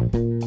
Bye.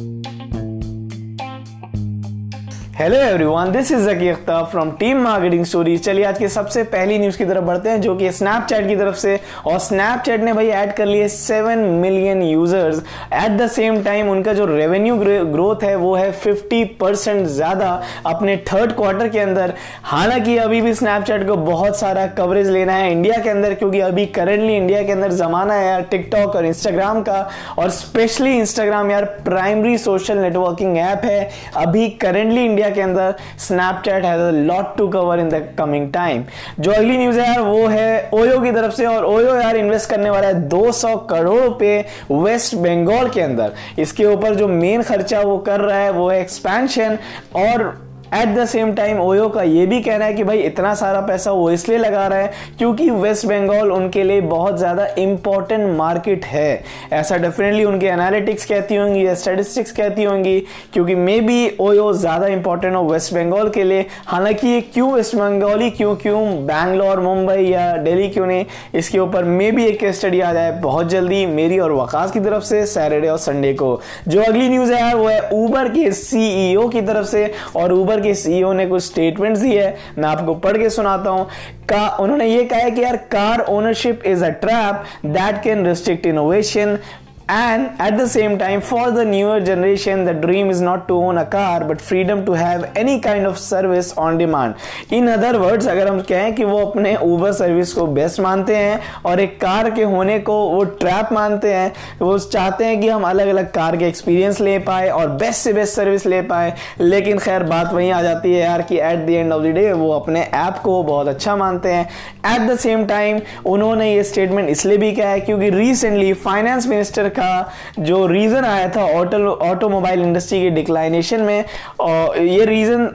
Hello everyone this is Zaki from team marketing story चलिए आज के सबसे पहली न्यूज़ की तरफ़ बढ़ते हैं, जो कि स्नैपचैट की तरफ़ से। और स्नैपचैट ने भाई ऐड कर लिए seven million users at the same time उनका जो रेवेन्यू ग्रोथ है, वो है 50 परसेंट ज़्यादा अपने थर्ड क्वार्टर के अंदर। हालाँकि अभी भी स्नैपचैट को बहुत सारा कवरेज लेना है इंडिया के अंदर, क्योंकि अभी करेंटली इंडिया के अंदर जमाना है टिकटॉक और इंस्टाग्राम का। और स्पेशली इंस्टाग्राम यार प्राइमरी सोशल नेटवर्किंग ऐप है। अभी करेंटली इंडिया के अंदर Snapchat has lot to cover in the coming time जो अगली न्यूज़ है यार, वो है ओयो की तरफ़ से और ओयो यार इन्वेस्ट करने वाला है 200 करोड़ रुपए वेस्ट बंगाल के अंदर। इसके ऊपर जो मेन खर्चा वो कर रहा है, वो है एक्सपेंशन और at the same time OYO का ये भी कहना है कि भाई, इतना सारा पैसा वो इसलिए लगा रहा है क्योंकि वेस्ट बंगाल उनके लिए बहुत ज़्यादा इंपॉर्टेंट मार्केट है। ऐसा डेफिनेटली उनके एनालिटिक्स कहती होंगी, या स्टेटिस्टिक्स कहती होंगी, क्योंकि मे बी ओयो ज़्यादा इंपॉर्टेंट हो वेस्ट बंगाल के लिए। हालाँकि ये क्यों वेस्ट बंगाल ही, क्यों क्यों बैंगलोर मुंबई या दिल्ली क्यों नहीं, इसके ऊपर मे बी एक स्टडी आ जाए बहुत जल्दी मेरी और वकास की तरफ़ से सैटरडे और संडे को। जो अगली न्यूज़ है वो है ऊबर के सीईओ की तरफ़ से, और ऊबर के सीईओ ने कुछ स्टेटमेंट्स दी है, मैं आपको पढ़ के सुनाता हूँ। का, उन्होंने ये कहा है कि यार car ownership is a trap that can restrict innovation And at the same time, for the newer generation, the dream is not to own a car, but freedom to have any kind of service on demand. In other words, अगर हम कहें कि वो अपने Uber service को best मानते हैं और एक कार के होने को वो ट्रैप मानते हैं वो चाहते हैं कि हम अलग अलग कार के एक्सपीरियंस ले पाए और बेस्ट से बेस्ट सर्विस ले पाए लेकिन खैर बात वहीं आ जाती है यार कि at the end of the day वो अपने ऐप को बहुत अच्छा मानते हैं एट द सेम टाइम उन्होंने ये स्टेटमेंट इसलिए भी कहा है क्योंकि रिसेंटली फाइनेंस मिनिस्टर का जो रीज़न आया था ऑटो ऑटोमोबाइल इंडस्ट्री के डिक्लाइनेशन में, और ये रीज़न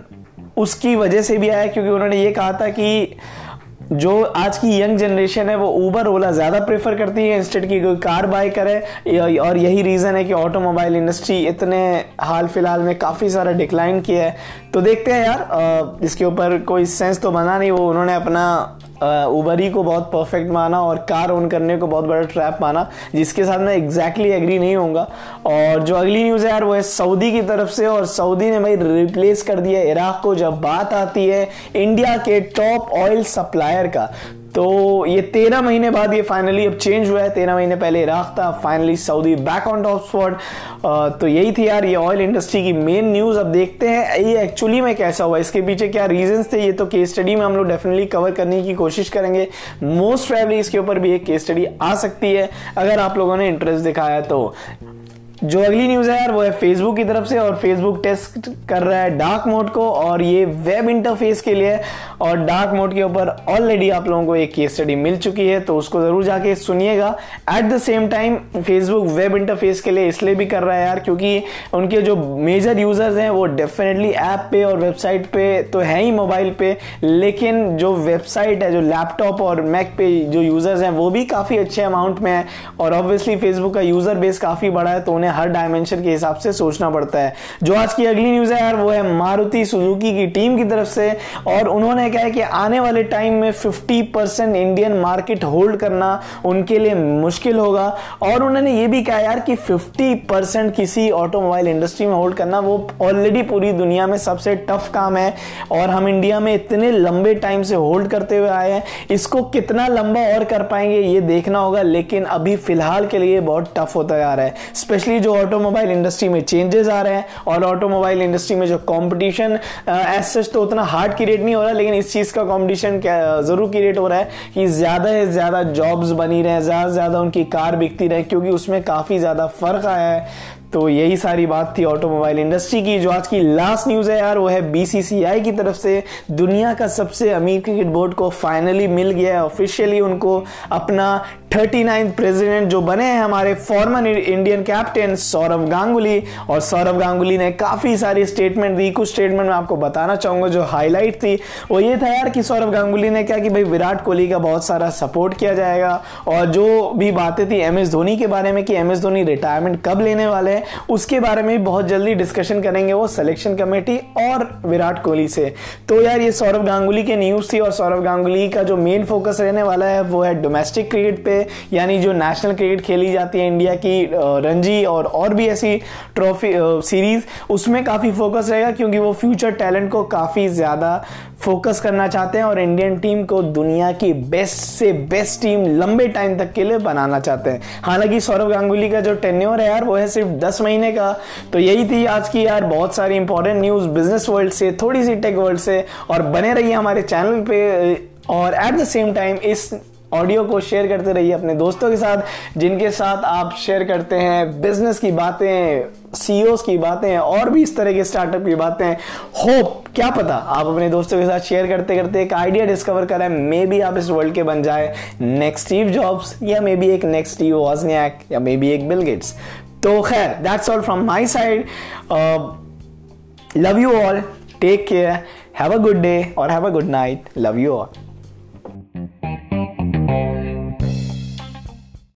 उसकी वजह से भी आया क्योंकि उन्होंने ये कहा था कि जो आज की यंग जनरेशन है वो ऊबर ओला ज़्यादा प्रेफर करती है इंस्टेड की कोई कार बाय करे। और यही रीज़न है कि ऑटोमोबाइल इंडस्ट्री इतने हाल फ़िलहाल में काफ़ी सारा डिक्लाइन किया है। तो देखते हैं यार इसके ऊपर कोई सेंस तो बना नहीं, वो उन्होंने अपना उबर ही को बहुत परफेक्ट माना और कार ओन करने को बहुत बड़ा ट्रैप माना, जिसके साथ मैं एग्जैक्टली exactly एग्री नहीं होऊँगा। और जो अगली न्यूज़ है यार, वो है सऊदी की तरफ़ से और सऊदी ने भाई रिप्लेस कर दिया इराक को। जब बात आती है इंडिया के टॉप ऑयल सप्लायर का तो ये तेरह महीने बाद ये फाइनली अब चेंज हुआ है। तेरह महीने पहले इराक था finally Saudi back on top spot तो यही थी यार, ये ऑयल इंडस्ट्री की मेन न्यूज़ अब देखते हैं, ये एक्चुअली में कैसा हुआ, इसके पीछे क्या रीजंस थे? ये तो केस स्टडी में हम लोग डेफिनेटली कवर करने की कोशिश करेंगे। मोस्ट प्रेबली इसके ऊपर भी एक केस स्टडी आ सकती है। अगर आप लोगों ने इंटरेस्ट दिखाया तो। जो अगली न्यूज़ है यार, वो है फेसबुक की तरफ़ से और फेसबुक टेस्ट कर रहा है डार्क मोड को और ये वेब इंटरफेस के लिए और डार्क मोड के ऊपर ऑलरेडी आप लोगों को एक केस स्टडी मिल चुकी है तो उसको ज़रूर जाके सुनिएगा। At the same time Facebook web interface के लिए इसलिए भी कर रहा है यार, क्योंकि उनके जो मेजर यूज़र्स हैं, वो डेफिनेटली ऐप पे और वेबसाइट पे तो है ही मोबाइल पे, लेकिन जो वेबसाइट है, जो लैपटॉप और मैक पे जो यूज़र्स हैं, वो भी काफ़ी अच्छे अमाउंट में है और ऑब्वियसली फेसबुक का यूज़र बेस काफ़ी बड़ा है तो उन्हें हर डायमेंशन के हिसाब से सोचना पड़ता है। जो आज की अगली न्यूज़ है यार, वो है मारुति सुजुकी की टीम की तरफ़ से। और उन्होंने कहा है कि आने वाले टाइम में 50 परसेंट इंडियन मार्केट होल्ड करना उनके लिए मुश्किल होगा। और उन्होंने ये भी कहा यार कि 50 परसेंट किसी ऑटोमोबाइल इंडस्ट्री में होल्ड करना, वो ऑलरेडी पूरी दुनिया में सबसे टफ काम है। और हम इंडिया में इतने लंबे टाइम से होल्ड करते हुए आए हैं। इसको कितना लंबा और कर पाएँगे, ये देखना होगा। लेकिन अभी फ़िलहाल के लिए बहुत टफ होता जा रहा है। स्पेशली जो ऑटोमोबाइल इंडस्ट्री में चेंजेस आ रहे हैं और ऑटोमोबाइल इंडस्ट्री में जो कॉम्पिटिशन एज सच तो उतना हार्ड क्रिएट नहीं हो रहा, लेकिन इस चीज़ का कॉम्पिटिशन ज़रूर क्रिएट हो रहा है कि ज़्यादा से ज़्यादा जॉब्स बनी रहे, ज़्यादा से ज़्यादा उनकी कार बिकती रहे, क्योंकि उसमें काफ़ी ज़्यादा फ़र्क आया है। तो यही सारी बात थी ऑटोमोबाइल इंडस्ट्री की, जो आज की लास्ट न्यूज़ है यार, वो है बीसीसीआई की तरफ़ से। दुनिया का सबसे अमीर क्रिकेट बोर्ड को फाइनली मिल गया है ऑफिशियली उनको अपना थर्टी प्रेसिडेंट जो बने हैं हमारे former Indian captain Sourav Ganguly. और सौरभ गांगुली ने काफ़ी सारी स्टेटमेंट दी। कुछ स्टेटमेंट मैं आपको बताना चाहूँगा जो हाईलाइट थी। वो ये था यार कि सौरभ गांगुली ने क्या कि भाई विराट कोहली का बहुत सारा सपोर्ट किया जाएगा। और जो भी बातें थी एम एस धोनी के बारे में कि एम एस धोनी रिटायरमेंट कब लेने वाले हैं, उसके बारे में भी बहुत जल्दी डिस्कशन करेंगे वो सिलेक्शन कमेटी और विराट कोहली से। तो यार ये सौरभ गांगुली की न्यूज़ थी और सौरभ गांगुली का जो मेन फोकस रहने वाला है वो है डोमेस्टिक क्रिकेट पे। यानी जो नेशनल क्रिकेट खेली जाती है इंडिया की रणजी और और भी ऐसी ट्रॉफी सीरीज़ उसमें काफ़ी फोकस रहेगा क्योंकि वो फ्यूचर टैलेंट को काफ़ी ज़्यादा फोकस करना चाहते हैं और इंडियन टीम को दुनिया की बेस्ट से बेस्ट टीम लंबे टाइम तक के लिए बनाना चाहते हैं। हालाँकि सौरभ गांगुली का जो टेन्योर है यार, वो है सिर्फ़ दस महीने का। तो यही थी आज की यार बहुत सारी इंपॉर्टेंट न्यूज़ बिज़नेस वर्ल्ड से, थोड़ी सी टेक वर्ल्ड से और बने रहिए हमारे चैनल पे और एट द सेम टाइम इस ऑडियो को शेयर करते रहिए अपने दोस्तों के साथ, जिनके साथ आप शेयर करते हैं बिज़नेस की बातें सीईओ की बातें, और भी इस तरह के स्टार्टअप की बातें। होप क्या पता आप अपने दोस्तों के साथ शेयर करते करते एक आइडिया डिस्कवर करें। मे बी आप इस वर्ल्ड के बन जाए। नेक्स्ट स्टीव जॉब्स या मे बी एक नेक्स्ट स्टीव वॉजनियाक या मे बी एक बिल गेट्स तो खैर that's all from my side love you all take care have a good day और have a good night love you all